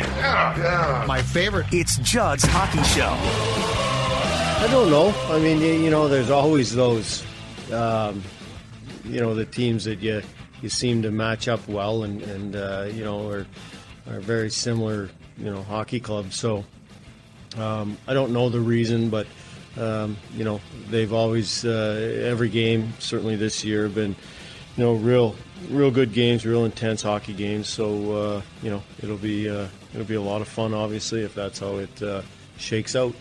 yeah, yeah. My favorite. It's Judd's Hockey Show. I don't know. I mean, you, you know, there's always those, um, you know, the teams that you you seem to match up well, and and uh, you know are are very similar, you know, hockey clubs. So um, I don't know the reason, but um, you know, they've always uh, every game, certainly this year, been you know real real good games, real intense hockey games. So uh, you know, it'll be uh, it'll be a lot of fun, obviously, if that's how it uh, shakes out.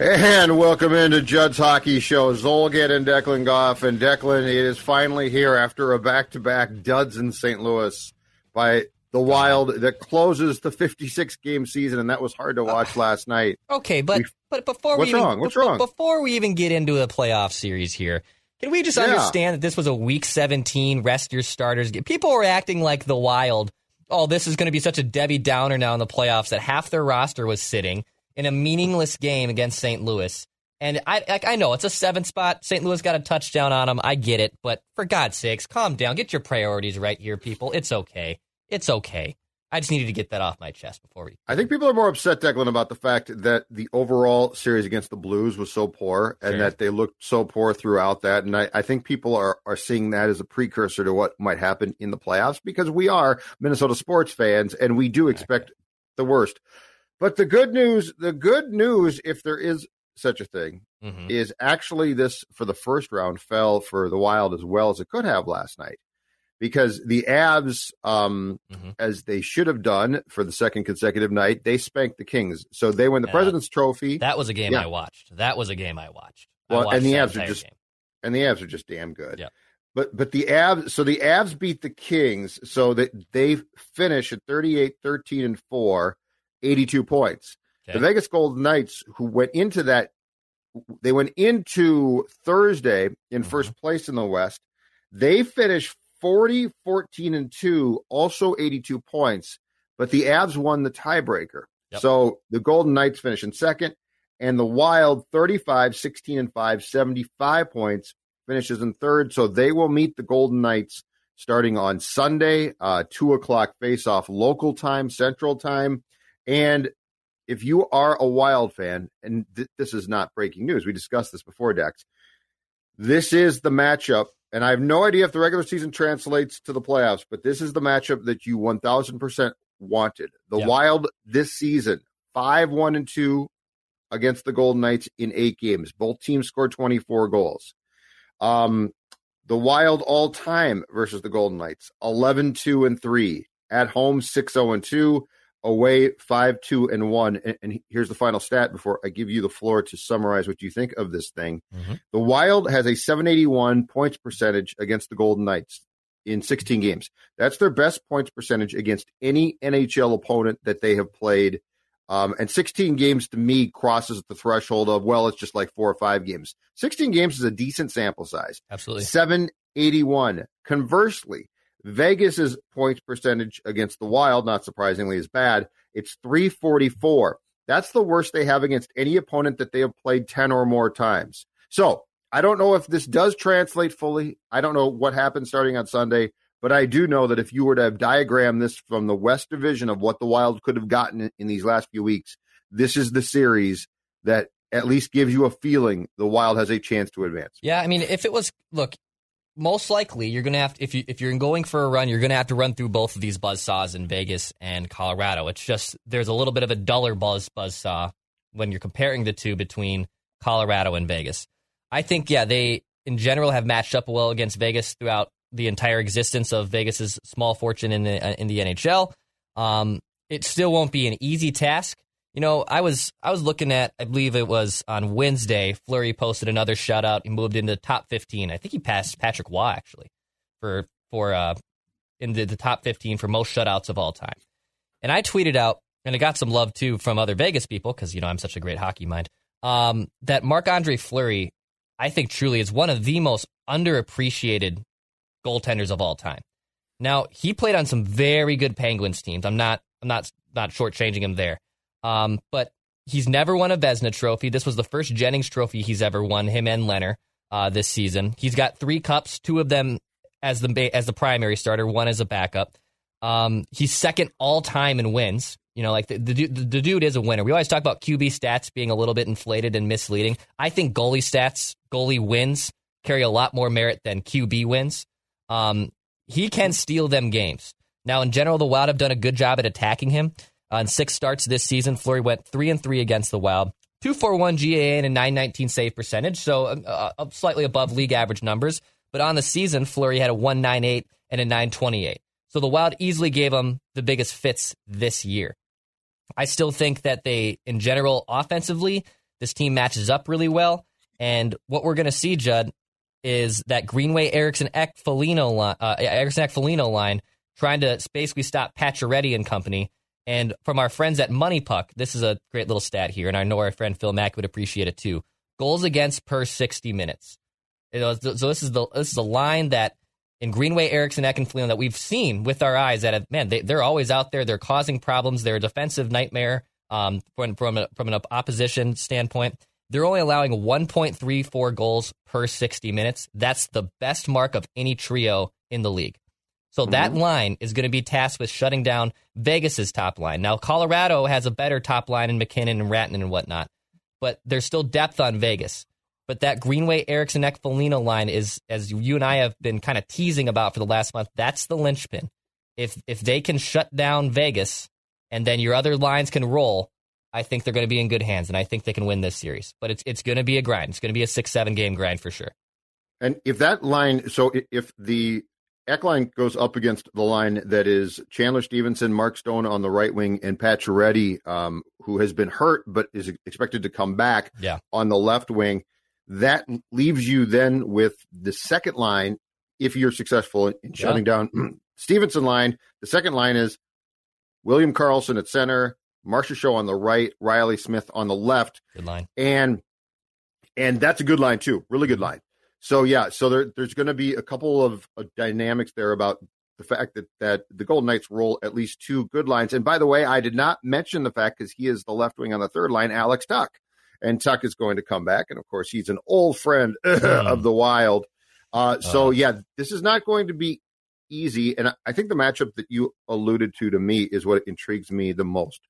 And welcome into Judd's Hockey Show. Zulgad and Declan Goff. And Declan is finally here after a back to back duds in St. Louis by the Wild that closes the 56 game season. And that was hard to watch last night. Okay, but, but before What's we even, wrong? What's before, wrong? Before we even get into the playoff series here, can we just Yeah. understand that this was a week 17, rest your starters? People were acting like the Wild, oh, this is going to be such a Debbie Downer now in the playoffs that half their roster was sitting in a meaningless game against St. Louis. And I like I know it's a seven spot. St. Louis got a touchdown on them. I get it, but for God's sakes, calm down. Get your priorities right here, people. It's okay. It's okay. I just needed to get that off my chest before we. I think people are more upset, Declan, about the fact that the overall series against the Blues was so poor and Sure. that they looked so poor throughout that. And I, I think people are, are seeing that as a precursor to what might happen in the playoffs because we are Minnesota sports fans and we do expect the worst. But the good news, the good news, if there is such a thing, Mhm. is actually this for the first round fell for the Wild as well as it could have last night. Because the Avs, um, Mhm. as they should have done for the second consecutive night, they spanked the Kings. So they win the Yeah. President's Trophy, That was a game Yeah. I watched. That was a game I watched. I Well, watched and the Avs are just- game. and the Avs are just damn good. Yeah. But but the Avs, so the Avs beat the Kings, so that they finish at 38, 13, and 4, 82 points. Okay. The Vegas Golden Knights, who went into that, they went into Thursday in Mhm. first place in the West. They finished 40, 14, and 2, also 82 points, but the Avs won the tiebreaker. Yep. So the Golden Knights finish in second, and the Wild 35, 16, and 5, 75 points, finishes in third. So they will meet the Golden Knights starting on Sunday, uh, 2 o'clock face off local time, central time. And if you are a Wild fan, and th- this is not breaking news, we discussed this before, Dex. This is the matchup, and I have no idea if the regular season translates to the playoffs, but this is the matchup that you 1000% wanted. The Yeah. Wild this season, 5 1 and 2 against the Golden Knights in eight games. Both teams scored 24 goals. Um, the Wild all time versus the Golden Knights, 11 2 and 3. At home, 6 0 and 2. Away, 5 2 and 1. And, and here's the final stat before I give you the floor to summarize what you think of this thing. Mhm. The Wild has a 781 points percentage against the Golden Knights in 16 games. That's their best points percentage against any NHL opponent that they have played. Um, and 16 games to me crosses the threshold of, well, it's just like four or five games. 16 games is a decent sample size. Absolutely. 781. Conversely, Vegas's points percentage against the Wild, not surprisingly, is bad. It's 344. That's the worst they have against any opponent that they have played 10 or more times. So I don't know if this does translate fully. I don't know what happens starting on Sunday, but I do know that if you were to have diagrammed this from the West Division of what the Wild could have gotten in, in these last few weeks, this is the series that at least gives you a feeling the Wild has a chance to advance. Yeah, I mean, if it was, look, most likely you're gonna have to, if you if you're going for a run, you're gonna have to run through both of these buzz saws in Vegas and Colorado. It's just there's a little bit of a duller buzz buzz saw when you're comparing the two between Colorado and Vegas. I think, yeah, they in general have matched up well against Vegas throughout the entire existence of Vegas's small fortune in the uh, in the NHL. Um, it still won't be an easy task. You know, I was I was looking at I believe it was on Wednesday. Fleury posted another shutout. He moved into the top 15. I think he passed Patrick Roy actually for for uh into the top 15 for most shutouts of all time. And I tweeted out, and I got some love too from other Vegas people because you know I'm such a great hockey mind. Um, that Marc Andre Fleury, I think truly is one of the most underappreciated goaltenders of all time. Now he played on some very good Penguins teams. I'm not I'm not not shortchanging him there. Um, but he's never won a Vezina trophy. This was the first Jennings trophy he's ever won, him and Lehner, uh, this season. He's got three cups, two of them as the as the primary starter, one as a backup. Um, he's second all time in wins. You know, like the, the, the dude is a winner. We always talk about QB stats being a little bit inflated and misleading. I think goalie stats, goalie wins carry a lot more merit than QB wins. Um, he can steal them games. Now, in general, the Wild have done a good job at attacking him. On six starts this season, Fleury went three and three against the Wild. 241 GAA and a 919 save percentage, so uh, uh, slightly above league average numbers. But on the season, Fleury had a 198 and a 928. So the Wild easily gave him the biggest fits this year. I still think that they, in general, offensively, this team matches up really well. And what we're going to see, Judd, is that Greenway Eriksson Ek Foligno line, uh, Eriksson Ek Foligno line trying to basically stop Pacioretty and company. And from our friends at Money Puck, this is a great little stat here, and I know our friend Phil Mack would appreciate it too. Goals against per 60 minutes. so this is the this is a line that in Greenway, Eriksson, Ek, and Foligno that we've seen with our eyes that have, man, they, they're always out there. They're causing problems. They're a defensive nightmare um, from from, a, from an opposition standpoint. They're only allowing 1.34 goals per 60 minutes. That's the best mark of any trio in the league. So mm-hmm. that line is going to be tasked with shutting down Vegas's top line. Now, Colorado has a better top line in MacKinnon and Ratton and whatnot, but there's still depth on Vegas. But that Greenway Eriksson Ek Foligno line is, as you and I have been kind of teasing about for the last month, that's the linchpin. If if they can shut down Vegas and then your other lines can roll, I think they're going to be in good hands, and I think they can win this series. But it's it's going to be a grind. It's going to be a six seven game grind for sure. And if that line, so if the Ek line goes up against the line that is Chandler Stephenson, Mark Stone on the right wing, and Pacioretty, um, who has been hurt but is expected to come back yeah. on the left wing, that leaves you then with the second line. If you're successful in shutting yeah. down Stephenson line, the second line is William Karlsson at center, Marchessault on the right, Riley Smith on the left. Good line. And and that's a good line too. Really good line. So yeah, so there, there's going to be a couple of uh, dynamics there about the fact that that the Golden Knights roll at least two good lines. And by the way, I did not mention the fact because he is the left wing on the third line, Alex Tuch, and Tuch is going to come back, and of course he's an old friend of the Wild. Uh, so uh. yeah, this is not going to be easy, and I think the matchup that you alluded to to me is what intrigues me the most.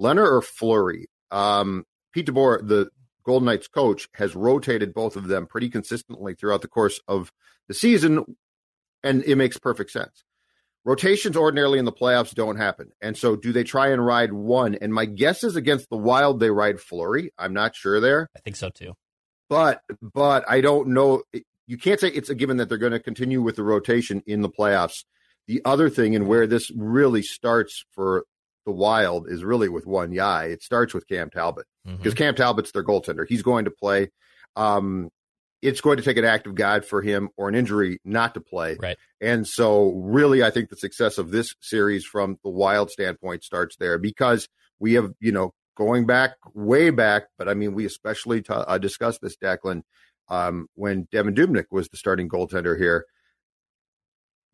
Lehner or Fleury. Um, Pete DeBoer, the Golden Knights coach, has rotated both of them pretty consistently throughout the course of the season, and it makes perfect sense. Rotations ordinarily in the playoffs don't happen. And so do they try and ride one? And my guess is against the Wild, they ride Fleury. I'm not sure there. I think so too. But but I don't know. You can't say it's a given that they're going to continue with the rotation in the playoffs. The other thing, and where this really starts for the Wild is really with one guy. It starts with Cam Talbot because mm-hmm. Cam Talbot's their goaltender. He's going to play. Um, it's going to take an act of God for him or an injury not to play. Right. And so, really, I think the success of this series from the Wild standpoint starts there because we have, you know, going back way back, but I mean, we especially t- uh, discussed this, Declan, um, when Devan Dubnyk was the starting goaltender here.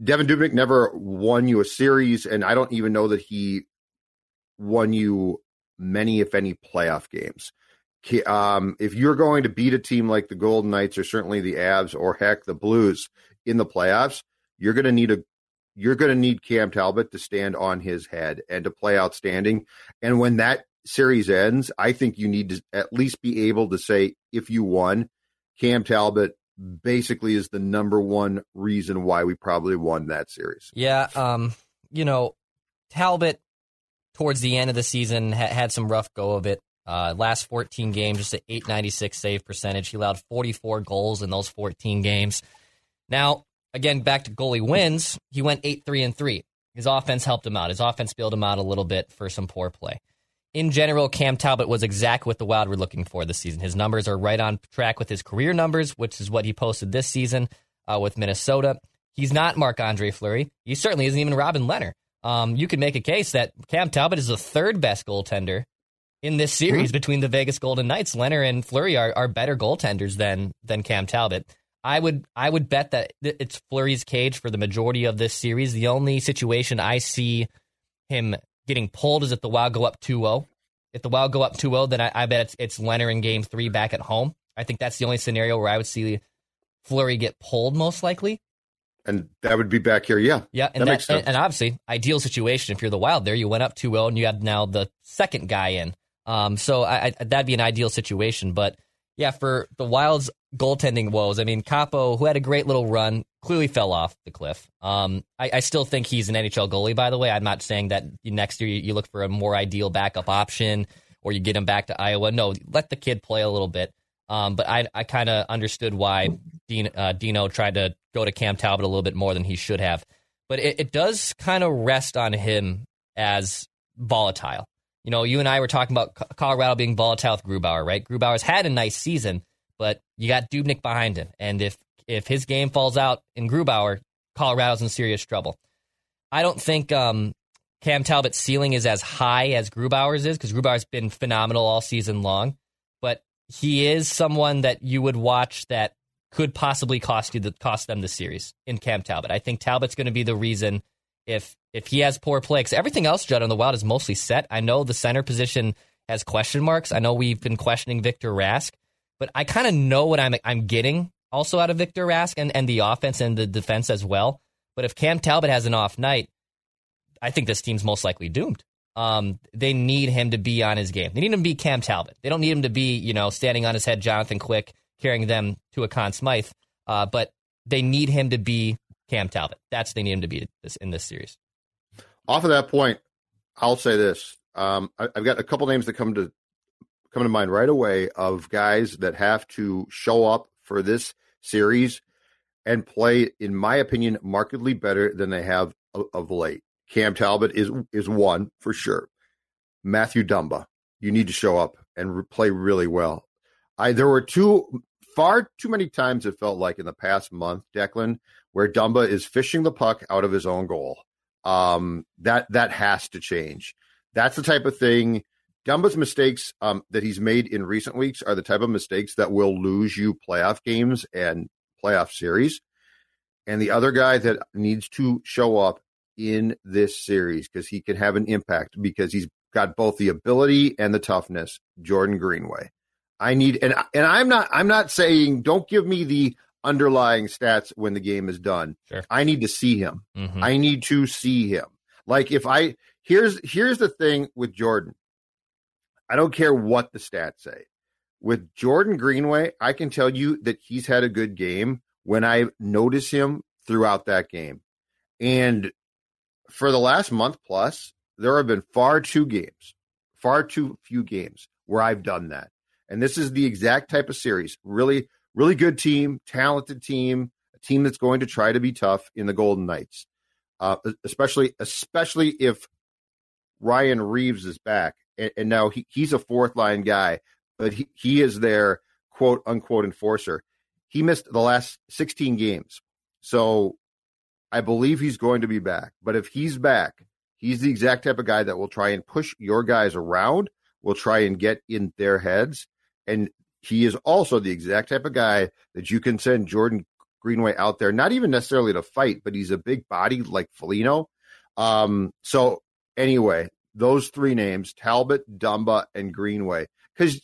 Devan Dubnyk never won you a series, and I don't even know that he won you many, if any, playoff games. Um, if you're going to beat a team like the Golden Knights or certainly the Avs or heck the Blues in the playoffs, you're going to need a you're going to need Cam Talbot to stand on his head and to play outstanding. And when that series ends, I think you need to at least be able to say if you won, Cam Talbot basically is the number one reason why we probably won that series. Yeah, um, you know, Talbot towards the end of the season ha- had some rough go of it. Uh, last 14 games, just an 896 save percentage. He allowed 44 goals in those 14 games. Now, again, back to goalie wins, he went 8 3 and 3. His offense helped him out. His offense bailed him out a little bit for some poor play. In general, Cam Talbot was exactly what the Wild were looking for this season. His numbers are right on track with his career numbers, which is what he posted this season uh, with Minnesota. He's not Marc Andre Fleury. He certainly isn't even Robin Lehner. Um, you could make a case that Cam Talbot is the third best goaltender in this series mm-hmm. between the Vegas Golden Knights. Lehner and Fleury are, are better goaltenders than than Cam Talbot. I would I would bet that it's Fleury's cage for the majority of this series. The only situation I see him getting pulled is if the Wild go up 2-0. If the Wild go up 2-0, then I, I bet it's it's Lehner in game three back at home. I think that's the only scenario where I would see Fleury get pulled most likely. And that would be back here, yeah. Yeah, and, that, that and, and, obviously, ideal situation if you're the Wild there. You went up 2 0 and you have now the second guy in. Um, so I, I, that'd be an ideal situation. But yeah, for the Wild's goaltending woes, I mean, Kaapo, who had a great little run, clearly fell off the cliff. Um, I, I, still think he's an NHL goalie, by the way. I'm not saying that next year you, you look for a more ideal backup option or you get him back to Iowa. No, let the kid play a little bit. Um, but I, I kind of understood why Dean, uh, Dino tried to go to Cam Talbot a little bit more than he should have. But it, it does kind of rest on him as volatile. You know, you and I were talking about Colorado being volatile with Grubauer, right? Grubauer's had a nice season, but you got Dubnyk behind him, and if if his game falls out in Grubauer, Colorado's in serious trouble. I don't think um, Cam Talbot's ceiling is as high as Grubauer's is because Grubauer's been phenomenal all season long, he is someone that you would watch that could possibly cost you the cost them the series in Cam Talbot. I think Talbot's going to be the reason if if he has poor play. Because everything else, Judd, on the Wild is mostly set. I know the center position has question marks. I know we've been questioning Victor Rask, but I kind of know what I'm I'm getting also out of Victor Rask and, and the offense and the defense as well. But if Cam Talbot has an off night, I think this team's most likely doomed. Um, they need him to be on his game. They need him to be Cam Talbot. They don't need him to be, you know, standing on his head, Jonathan Quick, carrying them to a Conn Smythe. Uh, but they need him to be Cam Talbot. That's they need him to be this in this series. Off of that point, I'll say this: um, I, have got a couple names that come to come to mind right away of guys that have to show up for this series and play, in my opinion, markedly better than they have of, of late. Cam Talbot is is one for sure. Matthew Dumba, you need to show up and re- play really well. I there were two far too many times it felt like in the past month, Declan, where Dumba is fishing the puck out of his own goal. Um, that that has to change. That's the type of thing. Dumba's mistakes um, that he's made in recent weeks are the type of mistakes that will lose you playoff games and playoff series. And the other guy that needs to show up in this series because he can have an impact because he's got both the ability and the toughness. Jordan Greenway. I need and and I'm not I'm not saying don't give me the underlying stats when the game is done. Sure. I need to see him. Mm-hmm. I need to see him. Like if I here's here's the thing with Jordan. I don't care what the stats say. With Jordan Greenway, I can tell you that he's had a good game when I notice him throughout that game. And for the last month plus, there have been far too games, far too few games where I've done that. And this is the exact type of series. Really, really good team, talented team, a team that's going to try to be tough in the Golden Knights. Uh, especially, especially if Ryan Reaves is back, and, and now he, he's a fourth line guy, but he, he is their quote unquote enforcer. He missed the last 16 games, so I believe he's going to be back. But if he's back, he's the exact type of guy that will try and push your guys around, will try and get in their heads, and he is also the exact type of guy that you can send Jordan Greenway out there, not even necessarily to fight, but he's a big body like Foligno. Um, so anyway, those three names, Talbot, Dumba, and Greenway. Because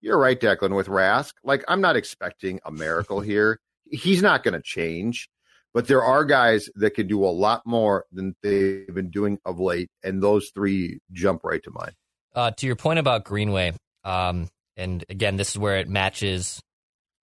you're right, Declan, with Rask. Like, I'm not expecting a miracle here. He's not going to change, but there are guys that can do a lot more than they've been doing of late. And those three jump right to mind. Uh, to your point about Greenway, um, and again, this is where it matches.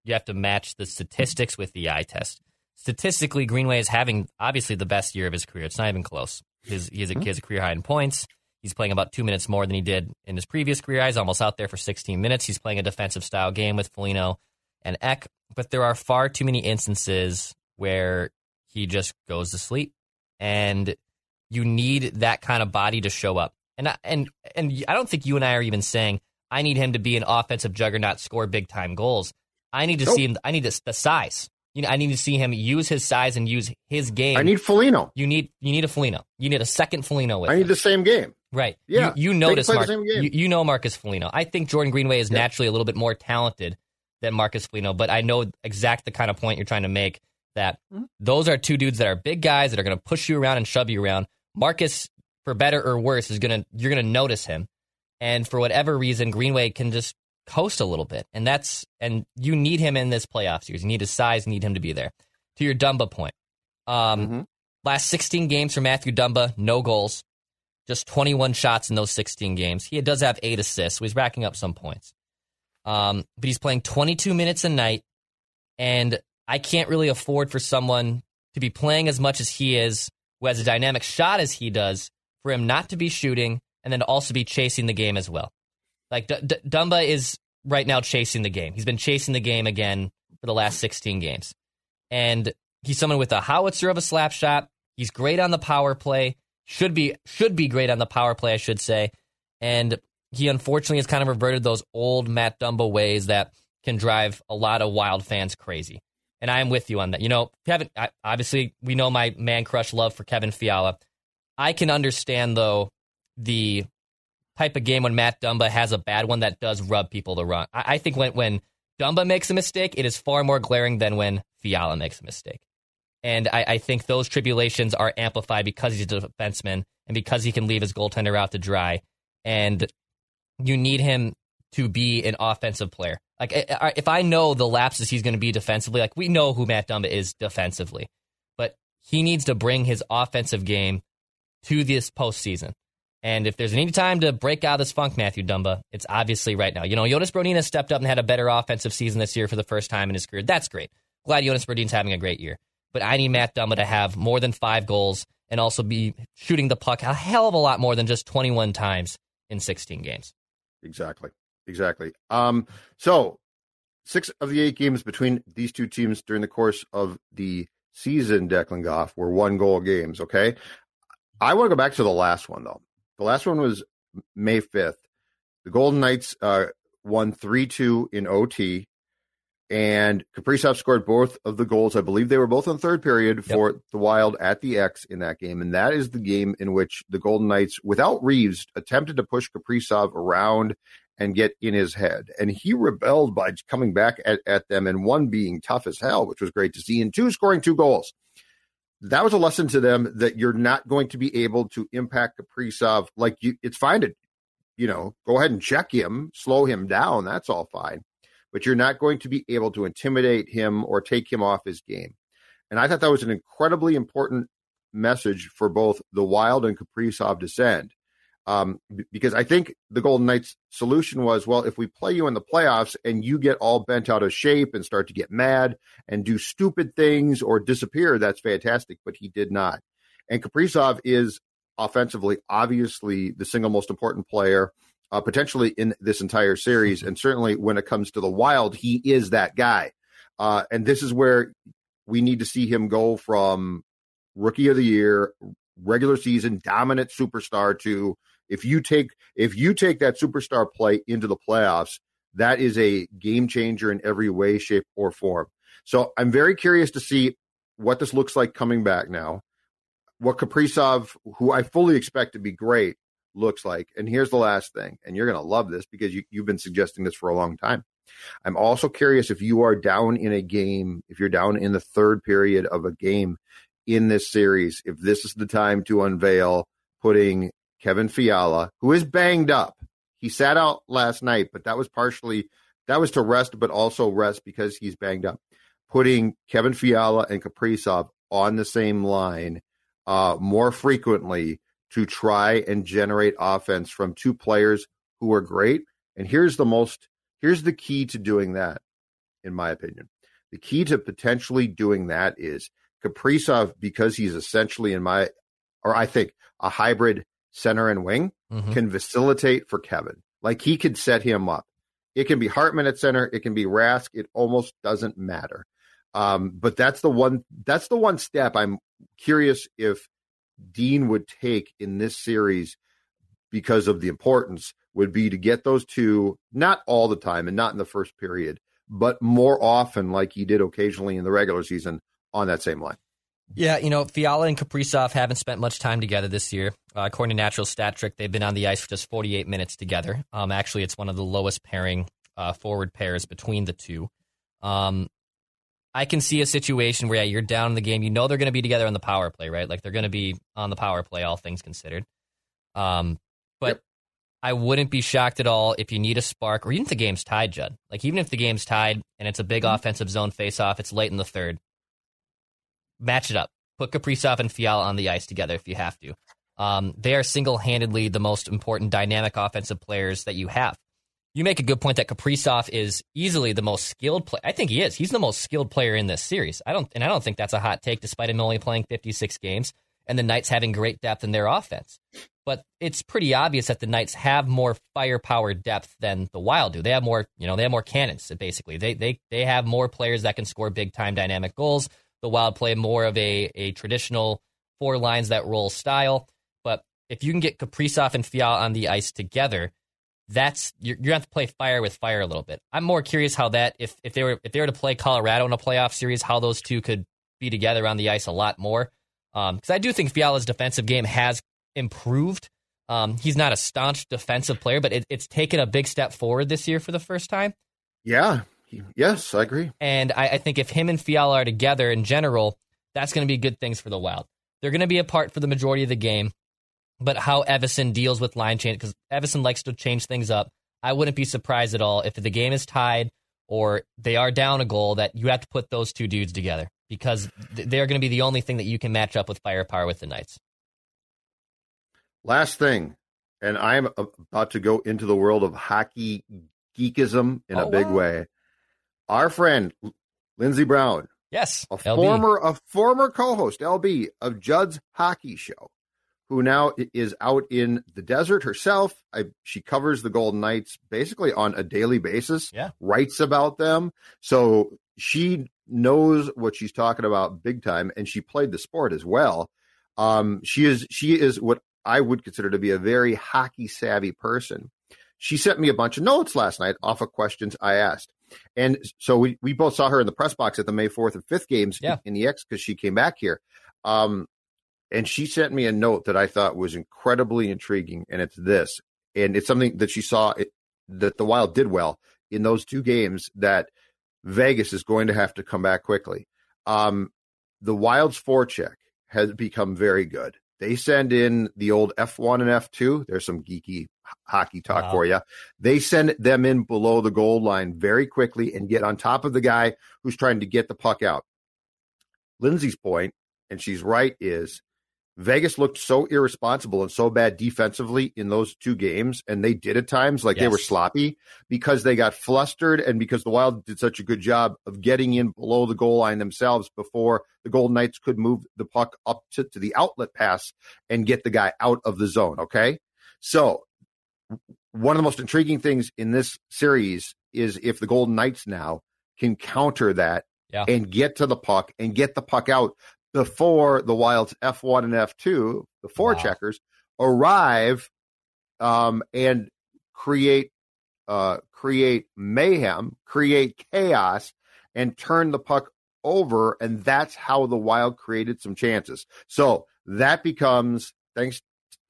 You have to match the statistics with the eye test. Statistically, Greenway is having obviously the best year of his career. It's not even close. His, he, has a, he has a career high in points. He's playing about two minutes more than he did in his previous career. He's almost out there for 16 minutes. He's playing a defensive style game with Foligno and Ek. but there are far too many instances where he just goes to sleep, and you need that kind of body to show up. And I, and and I don't think you and I are even saying I need him to be an offensive juggernaut, score big time goals. I need to Nope. see him. I need to, the size. You know, I need to see him use his size and use his game. I need Foligno. you need you need a Foligno. You need a second Foligno with I him. need the same game. Right. Yeah, You, you notice Mark. You, you know Marcus Foligno. I think Jordan Greenway is Yeah. naturally a little bit more talented than Marcus Foligno, but I know exact the kind of point you're trying to make that Mm-hmm. those are two dudes that are big guys that are going to push you around and shove you around. Marcus, for better or worse, is going to you're going to notice him, and for whatever reason, Greenway can just coast a little bit, and that's and you need him in this playoff series. You need his size, you need him to be there. To your Dumba point, um, Mhm. last 16 games for Matthew Dumba, no goals just 21 shots in those 16 games. He does have eight assists, so he's racking up some points. Um, but he's playing 22 minutes a night, and I can't really afford for someone to be playing as much as he is, who has a dynamic shot as he does, for him not to be shooting and then also be chasing the game as well. Like D- D- Dumba is right now chasing the game. He's been chasing the game again for the last 16 games, and he's someone with a howitzer of a slap shot. He's great on the power play should be should be great on the power play, I should say. And he unfortunately has kind of reverted those old Matt Dumba ways that can drive a lot of wild fans crazy. And I am with you on that. You know, Kevin. I, obviously, we know my man crush love for Kevin Fiala. I can understand though the type of game when Matt Dumba has a bad one that does rub people the wrong. I, I think when when Dumba makes a mistake, it is far more glaring than when Fiala makes a mistake. And I, I think those tribulations are amplified because he's a defenseman and because he can leave his goaltender out to dry. And you need him to be an offensive player. Like if I know the lapses he's going to be defensively, like we know who Matt Dumba is defensively, but he needs to bring his offensive game to this postseason. And if there's any time to break out of this funk, Matthew Dumba, it's obviously right now. You know, Jonas Brodin has stepped up and had a better offensive season this year for the first time in his career. That's great. Glad Jonas Brodin's having a great year. But I need Matt Dumba to have more than five goals and also be shooting the puck a hell of a lot more than just 21 times in 16 games. Exactly. Exactly. Um, so six of the eight games between these two teams during the course of the season, Declan Goff, were one goal games. Okay. I want to go back to the last one though. The last one was May 5th. The Golden Knights uh, won 3 2 in OT, and Kaprizov scored both of the goals. I believe they were both in the third period for the Wild at the X in that game. And that is the game in which the Golden Knights, without Reaves, attempted to push Kaprizov around and get in his head. And he rebelled by coming back at, at them and one being tough as hell, which was great to see, and two scoring two goals. That was a lesson to them that you're not going to be able to impact Kaprizov. Like you, it's fine to, you know, go ahead and check him, slow him down. That's all fine. But you're not going to be able to intimidate him or take him off his game. And I thought that was an incredibly important message for both the Wild and Kaprizov to send. Um, because I think the Golden Knights' solution was, well, if we play you in the playoffs and you get all bent out of shape and start to get mad and do stupid things or disappear, that's fantastic. But he did not. And Kaprizov is offensively, obviously, the single most important player, uh, potentially in this entire series. And certainly when it comes to the Wild, he is that guy. Uh, and this is where we need to see him go from rookie of the year, regular season dominant superstar to if you take if you take that superstar play into the playoffs, that is a game changer in every way, shape, or form. So I'm very curious to see what this looks like coming back now. What Kaprizov, who I fully expect to be great, looks like. And here's the last thing, and you're going to love this because you, you've been suggesting this for a long time. I'm also curious if you are down in a game, if you're down in the third period of a game in this series, if this is the time to unveil putting Kevin Fiala, who is banged up. He sat out last night, but that was partially that was to rest, but also rest because he's banged up. Putting Kevin Fiala and Kaprizov on the same line uh, more frequently to try and generate offense from two players who are great. And here's the most here's the key to doing that, in my opinion. The key to potentially doing that is Kaprizov, because he's essentially in my or I think a hybrid center and wing. Mhm. can facilitate for Kevin. Like he could set him up. It can be Hartman at center. It can be Rask. It almost doesn't matter. Um, but that's the one. That's the one step I'm curious if Dean would take in this series because of the importance would be to get those two not all the time and not in the first period, but more often, like he did occasionally in the regular season, on that same line. Yeah, you know, Fiala and Kaprizov haven't spent much time together this year. Uh, according to Natural Stat Trick, they've been on the ice for just 48 minutes together. Um, actually, it's one of the lowest pairing uh, forward pairs between the two. Um, I can see a situation where yeah, you're down in the game. You know they're going to be together on the power play, right? Like they're going to be on the power play, all things considered. Um, but Yep. I wouldn't be shocked at all if you need a spark, or even if the game's tied, Judd. Like even if the game's tied and it's a big offensive zone face-off, it's late in the third. Match it up. Put Kaprizov and Fiala on the ice together if you have to. Um, they are single-handedly the most important dynamic offensive players that you have. You make a good point that Kaprizov is easily the most skilled player. I think he is. He's the most skilled player in this series. I don't, and I don't think that's a hot take, despite him only playing 56 games and the Knights having great depth in their offense. But it's pretty obvious that the Knights have more firepower depth than the Wild do. They have more, you know, they have more cannons. Basically, they they they have more players that can score big time dynamic goals. The Wild play more of a a traditional four lines that roll style. But if you can get Kaprizov and Fiala on the ice together, that's you're, you're gonna have to play fire with fire a little bit. I'm more curious how that if if they were if they were to play Colorado in a playoff series, how those two could be together on the ice a lot more. Because I do think Fiala's defensive game has improved. Um, he's not a staunch defensive player, but it, it's taken a big step forward this year for the first time. Yeah. Yes, I agree. And I, I think if him and Fiala are together in general, that's going to be good things for the Wild. They're going to be apart for the majority of the game, but how Evason deals with line change, because Evason likes to change things up, I wouldn't be surprised at all if the game is tied or they are down a goal that you have to put those two dudes together because they're going to be the only thing that you can match up with firepower with the Knights. Last thing, and I'm about to go into the world of hockey geekism in Oh, a big wow. way. Our friend Lindsey Brown, Yes, a LB. former a former co-host LB of Judd's Hockey Show, who now is out in the desert herself. I, she covers the Golden Knights basically on a daily basis. Yeah. writes about them, so she knows what she's talking about big time, and she played the sport as well. Um, she is she is what I would consider to be a very hockey savvy person. She sent me a bunch of notes last night off of questions I asked. And so we, we both saw her in the press box at the May 4th and 5th games Yeah. in the X because she came back here. Um, and she sent me a note that I thought was incredibly intriguing. And it's this. And it's something that she saw it, that the Wild did well in those two games that Vegas is going to have to come back quickly. Um, the Wild's forecheck has become very good. They send in the old F1 and F2. There's some geeky hockey talk Wow. for you. They send them in below the goal line very quickly and get on top of the guy who's trying to get the puck out. Lindsay's point, and she's right, is Vegas looked so irresponsible and so bad defensively in those two games, and they did at times like they were sloppy because they got flustered and because the Wild did such a good job of getting in below the goal line themselves before the Golden Knights could move the puck up to, to the outlet pass and get the guy out of the zone. Okay. So, one of the most intriguing things in this series is if the Golden Knights now can counter that Yeah. and get to the puck and get the puck out before the Wild's F1 and F2, the four Wow. checkers, arrive um, and create uh, create mayhem, create chaos, and turn the puck over. And that's how the Wild created some chances. So that becomes, thanks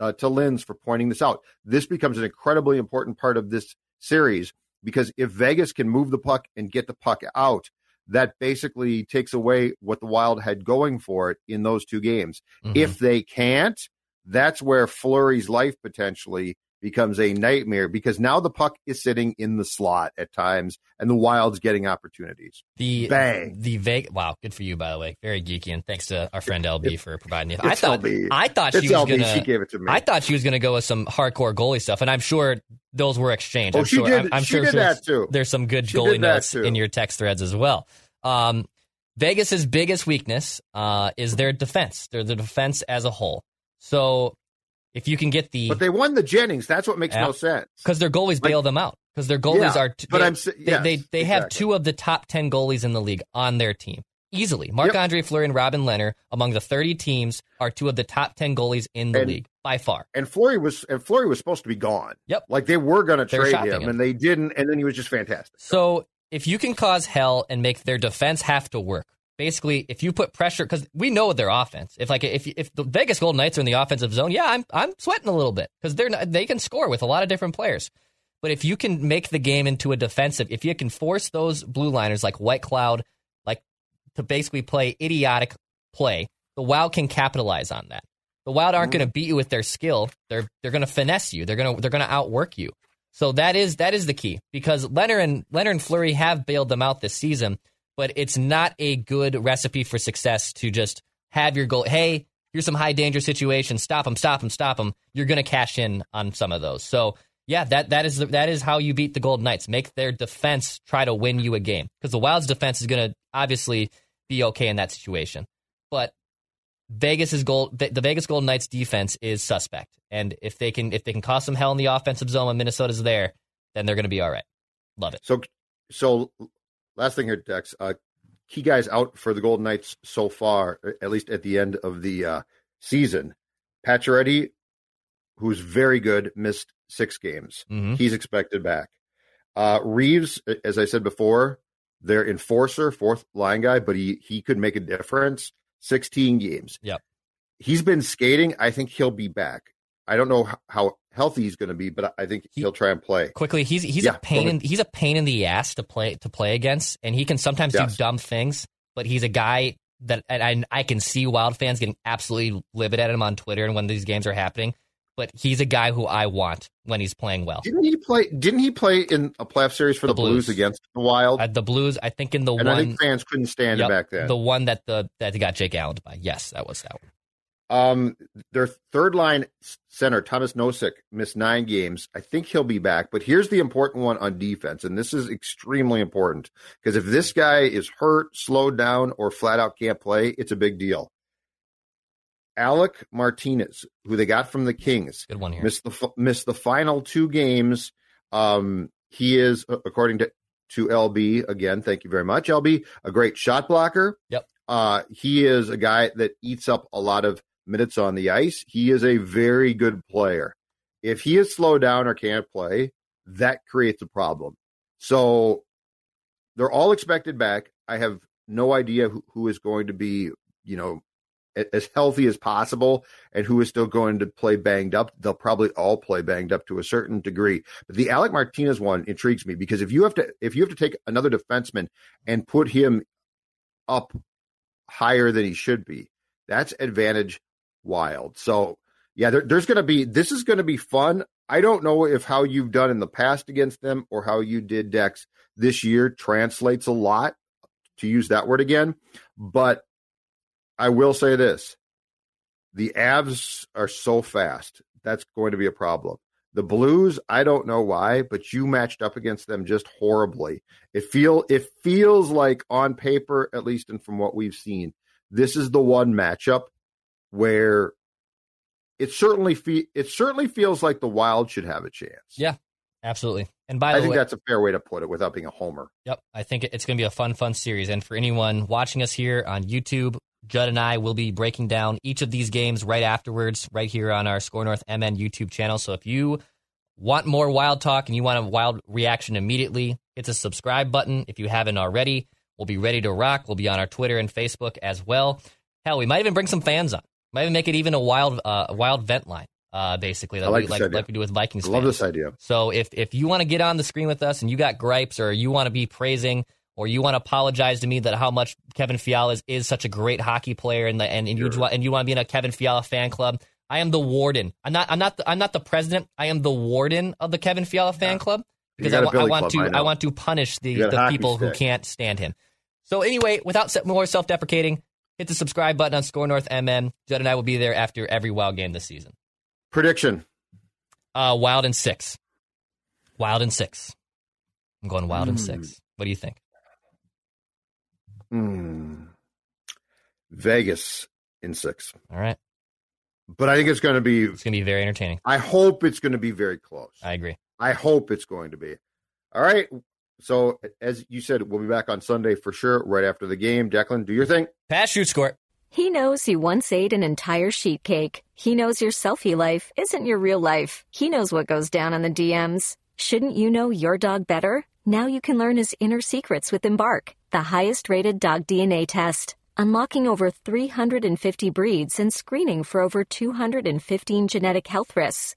uh, to Linz for pointing this out, this becomes an incredibly important part of this series because if Vegas can move the puck and get the puck out, that basically takes away what the Wild had going for it in those two games. Mhm. If they can't, that's where Fleury's life potentially becomes a nightmare because now the puck is sitting in the slot at times and the Wild's getting opportunities. The Bang. The Vegas. Wow, good for you, by the way. Very geeky, and thanks to our friend LB for providing it. I thought LB. I thought It's she was LB. gonna. She gave it to me. I thought she was gonna go with some hardcore goalie stuff, and I'm sure those were exchanged. Oh, I'm she sure, did- I'm, I'm she sure did that too. there's some good She goalie notes in your text threads as well. Um, Vegas's biggest weakness uh, is their defense. They're the defense as a whole. So If you can get the But they won the Jennings. That's what makes Yeah. no sense. because their goalies Like- bail them out because their goalies Yeah, are t- but they, I'm s- they, yes, they they have two of the top 10 goalies in the league on their team easily marc andre fleury and robin lehner among the 30 teams are two of the top 10 goalies in the And- league by far And Fleury was and Fleury was supposed to be gone. Yep. Like they were going to trade him, him. and they didn't. And then he was just fantastic. so if you can cause hell and make their defense have to work basically if you put pressure because we know their offense if like if if the vegas golden knights are in the offensive zone yeah i'm i'm sweating a little bit because they're not, they can score with a lot of different players But if you can make the game into a defensive, if you can force those blue liners like Whitecloud, like to basically play idiotic play, the Wild can capitalize on that. The Wild aren't going to mm-hmm. beat you with their skill. They're they're going to finesse you. They're going to they're going to outwork you. So that is that is the key because Lehner and Lehner and Fleury have bailed them out this season, but it's not a good recipe for success to just have your goal. Hey, here's some high danger situations. Stop them, stop them, stop them. You're going to cash in on some of those. So yeah, that that is the, that is how you beat the Golden Knights. Make their defense try to win you a game because the Wild's defense is going to obviously be okay in that situation, but Vegas's goal, the Vegas Golden Knights defense is suspect, and if they can if they can cause some hell in the offensive zone when Minnesota's there, then they're going to be all right. Love it. So, so last thing here, Dex. Uh, key guys out for the Golden Knights so far, at least at the end of the uh, season. Pacioretty, who's very good, missed six games. hmm He's expected back. Uh, Reaves, as I said before, their enforcer, fourth line guy, but he he could make a difference. Sixteen games. Yep. He's been skating. I think he'll be back. I don't know how healthy he's going to be, but I think He- he'll try and play. Quickly, he's he's Yeah, a pain in he's a pain in the ass to play to play against, and he can sometimes Yes. do dumb things. But he's a guy that and I I can see Wild fans getting absolutely livid at him on Twitter and when these games are happening. But he's a guy who I want when he's playing well. Didn't he play? Didn't he play in a playoff series for The the, Blues. Blues. against the Wild? Uh, the Blues, I think in the and one I think fans couldn't stand Yep, it back then. the one that the that got Jake Allen by. Yes, that was that one. Um, their third line center Tomas Nosek missed nine games. I think he'll be back, but here's the important one on defense, and this is extremely important because if this guy is hurt, slowed down, or flat out can't play, it's a big deal. Alec Martinez, who they got from the Kings, Good one here. missed the f- missed the final two games. Um, he is, according to to LB again. Thank you very much, LB. A great shot blocker. Yep. Uh, he is a guy that eats up a lot of minutes on the ice. He is a very good player. If he is slowed down or can't play, that creates a problem. So they're all expected back. I have no idea who, who is going to be, you know, as healthy as possible and who is still going to play banged up. They'll probably all play banged up to a certain degree. But the Alec Martinez one intrigues me because if you have to if you have to take another defenseman and put him up higher than he should be, that's advantage wild. So yeah, there, there's going to be this is going to be fun. I don't know if how you've done in the past against them or how you did Dex this year translates a lot to use that word again, but I will say this. The Avs are so fast. That's going to be a problem. The Blues, I don't know why, but you matched up against them just horribly. It feel it feels like on paper, at least and from what we've seen, this is the one matchup where it certainly fe- it certainly feels like the Wild should have a chance. Yeah. Absolutely. And by the way, I think way, that's a fair way to put it without being a homer. Yep, I think it's going to be a fun, fun series. And for anyone watching us here on YouTube, Judd and I will be breaking down each of these games right afterwards, right here on our Skor North MN YouTube channel. So if you want more wild talk and you want a wild reaction immediately, hit the subscribe button if you haven't already. We'll be ready to rock. We'll be on our Twitter and Facebook as well. Hell, we might even bring some fans on. Might even make it even a wild, uh, wild vent line, uh, basically, I like we, like, like we do with Vikings I love fans. this idea. So if if you want to get on the screen with us and you got gripes or you want to be praising or you want to apologize to me that how much Kevin Fiala is, is such a great hockey player and the, and, and you Sure. want and you want to be in a Kevin Fiala fan club, I am the warden. I'm not I'm not the, I'm not the president. I am the warden of the Kevin Fiala fan Yeah. club because I, I want club, to I I, want to punish the, You the people who can't stand him. So anyway, without more self-deprecating, hit the subscribe button on Score North MM. Judd and I will be there after every Wild game this season. Prediction. Uh, wild and six. Wild and six. I'm going wild and Hmm. six. What do you think? Hmm. Vegas in six. All right. but I think it's going to be. It's going to be very entertaining. I hope it's going to be very close. I agree. I hope it's going to be. All right. So as you said, we'll be back on Sunday for sure, right after the game. Declan, do your thing. Pass, shoot, score. He knows you once ate an entire sheet cake. He knows your selfie life isn't your real life. He knows what goes down on the DMs. Shouldn't you know your dog better? Now you can learn his inner secrets with Embark, the highest rated dog DNA test. Unlocking over 350 breeds and screening for over 215 genetic health risks.